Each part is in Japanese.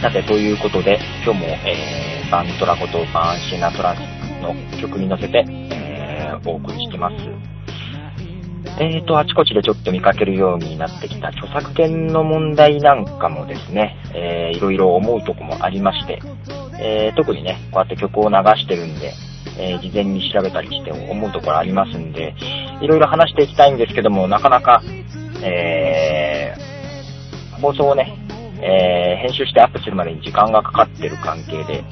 さて、ということで、今日も、えー、バントラことバンシナトラの曲に乗せて、えー、お送りしてます。えーと、あちこちでちょっと見かけるようになってきた著作権の問題なんかもですね、えー、いろいろ思うとこもありまして、えー、特にね、こうやって曲を流してるんで、えー、事前に調べたりして思うところありますんで、いろいろ話していきたいんですけども、なかなか、えー、放送をね、えー、編集してアップするまでに時間がかかってる関係で、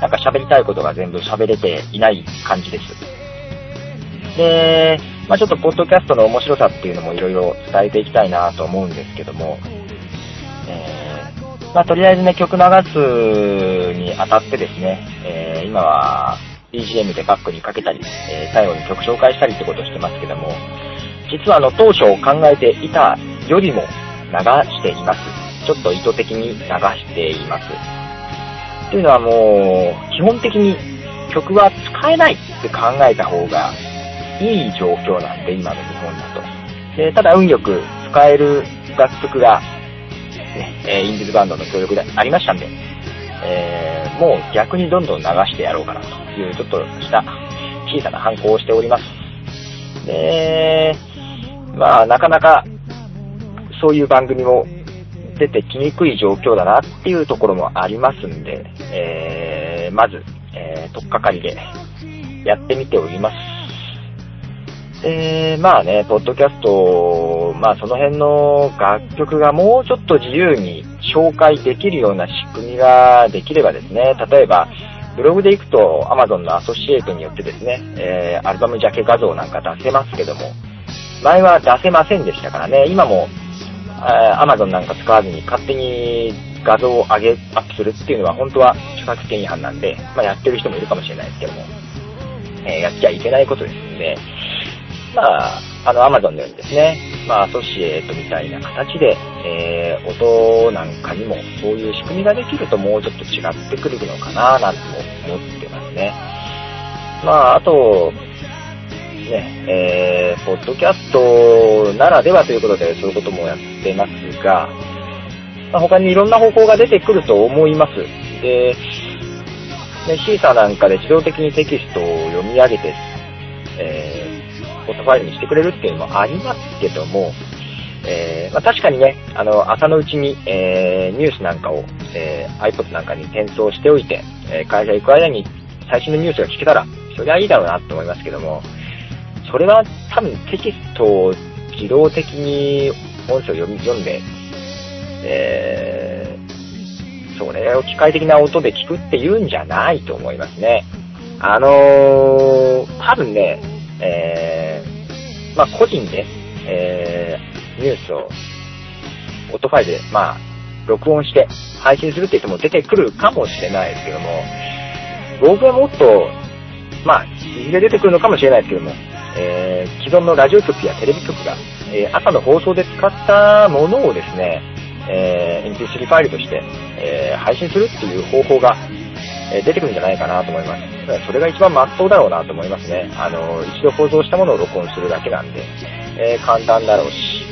なんか喋りたいことが全部喋れていない感じです。で、まあちょっとポッドキャストの面白さっていうのもいろいろ伝えていきたいなと思うんですけども、えー、まあとりあえずね、曲流すにあたってですね、えー、今は BGM でバックにかけたり、え、最後に曲紹介したりってことをしてますけども、実はあの当初考えていたよりも流しています。ちょっと意図的に流しています。っていうのはもう、基本的に曲は使えないって考えた方がいい状況なんで、今の日本だと。で、ただ運よく使える楽曲が、ね、えインディズバンドの協力でありましたんで、えー、もう逆にどんどん流してやろうかなという、ちょっとした小さな反抗をしております。で、まあ、なかなか、そういう番組も出てきにくい状況だなっていうところもありますんで、えー、まず、えー、とっかかりでやってみております。で、まあね、ポッドキャスト、まあその辺の楽曲がもうちょっと自由に紹介できるような仕組みができればですね、例えば、ブログで行くと Amazon のアソシエイトによってですね、えー、アルバムジャケ画像なんか出せますけども、前は出せませんでしたからね、今も、アマゾンなんか使わずに勝手に画像を上げ、アップするっていうのは本当は著作権違反なんで、まあ、やってる人もいるかもしれないですけども、えー、やっちゃいけないことですんで、まあ、あの、アマゾンのようにですね、まあ、アソシエイトみたいな形で、えー、音なんかにもそういう仕組みができるともうちょっと違ってくるのかななんて思ってますね。まあ、あと、ね、えー、ポッドキャストならではということで、そういうこともやってますが、まあ、他にいろんな方法が出てくると思います。で、ね、シーサーなんかで自動的にテキストを読み上げて、えー、フォトファイルにしてくれるっていうのもありますけども、えー、まあ、確かにね、あの、朝のうちに、えー、ニュースなんかを、えー、iPod なんかに転送しておいて、え会社行く間に最新のニュースが聞けたら、それはいいだろうなと思いますけども、それは多分テキストを自動的に音声を読み読んで、えー、それを機械的な音で聞くっていうんじゃないと思いますね。あのー、多分ね、えー、まあ、個人で、えー、ニュースを音ファイルで、まあ、録音して配信するって言っても出てくるかもしれないですけども、僕はもっと、まあ、いずれ出てくるのかもしれないですけども、えー、既存のラジオ局やテレビ局が、えー、朝の放送で使ったものをですね、えー、MP3 ファイルとして、え配信するっていう方法が、え出てくるんじゃないかなと思います。それが一番真っ当だろうなと思いますね。あの、一度放送したものを録音するだけなんで、え簡単だろうし、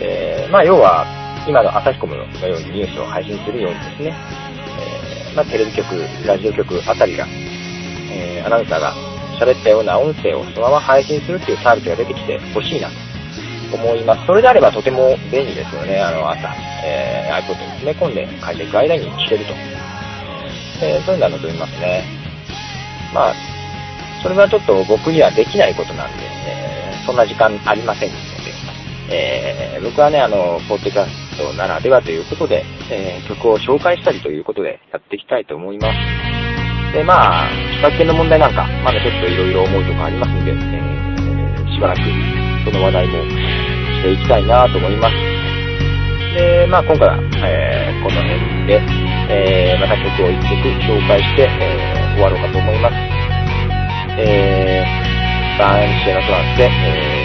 えまあ要は、今の朝日コムのようにニュースを配信するようにですね、えまあテレビ局、ラジオ局あたりが、えアナウンサーが喋ったような音声をそのまま配信するっていうサービスが出てきてほしいなと思います。それであればとても便利ですよね。あの、朝、えー、iPod に詰め込んで会社行く間に聞けると。えー、そういうのだと思いますね。まあ、それはちょっと僕にはできないことなんで、えー、そんな時間ありませんので、えー、僕はね、あの、ポッドキャストならではということで、えー、曲を紹介したりということでやっていきたいと思います。で、まあ、著作権の問題なんか、まだちょっといろいろ思うとこありますんで、えー、しばらくその話題もしていきたいなと思います。で、まあ今回は、えー、この辺で、えー、また曲を一曲紹介して、えー、終わろうかと思います。えー、バーンシェラトランスで、え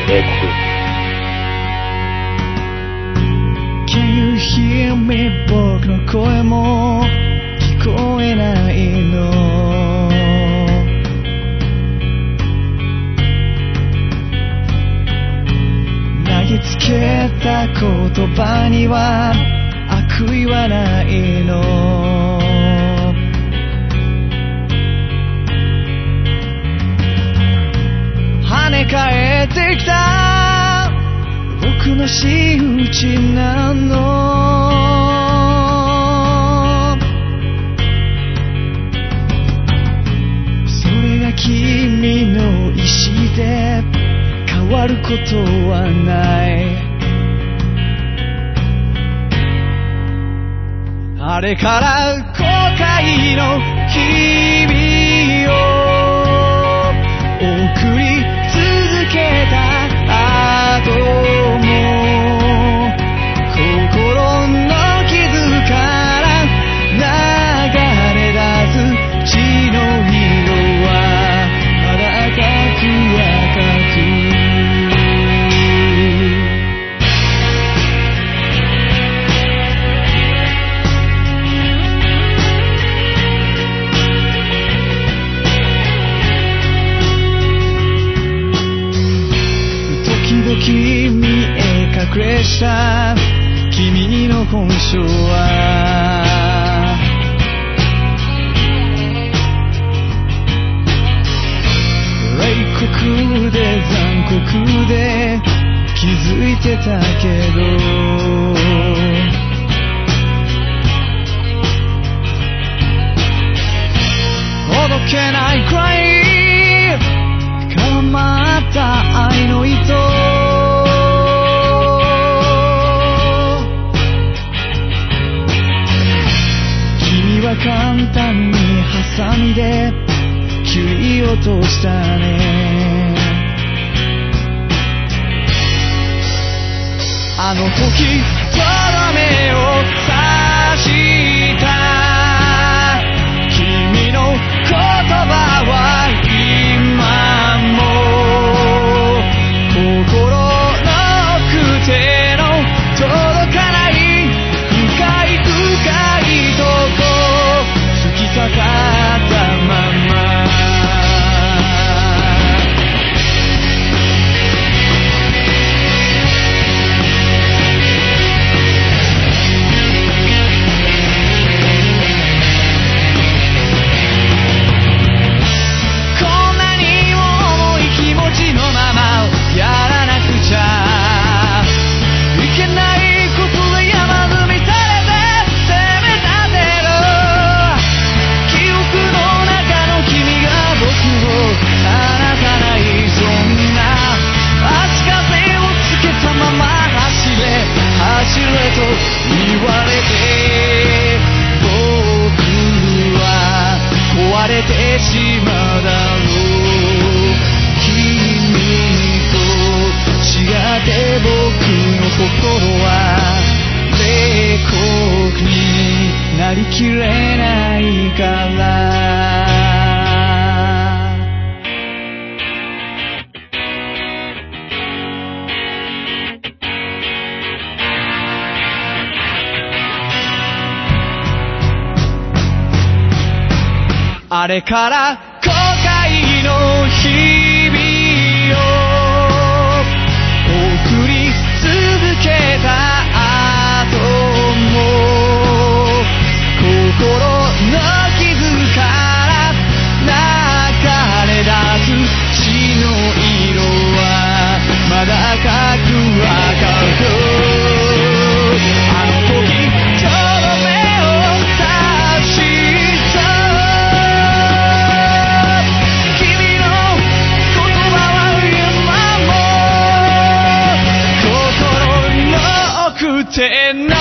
ー、冷酷。Can you hear me? 僕の声も聞こえないのぎつけた言葉には悪意はないの。跳ね返ってきた。僕の仕打ちなの。それが君の意志で変わることはない。これから後悔の日々君の本性は。冷酷で残酷で気づいてたけど。たね。あの時あれから to end.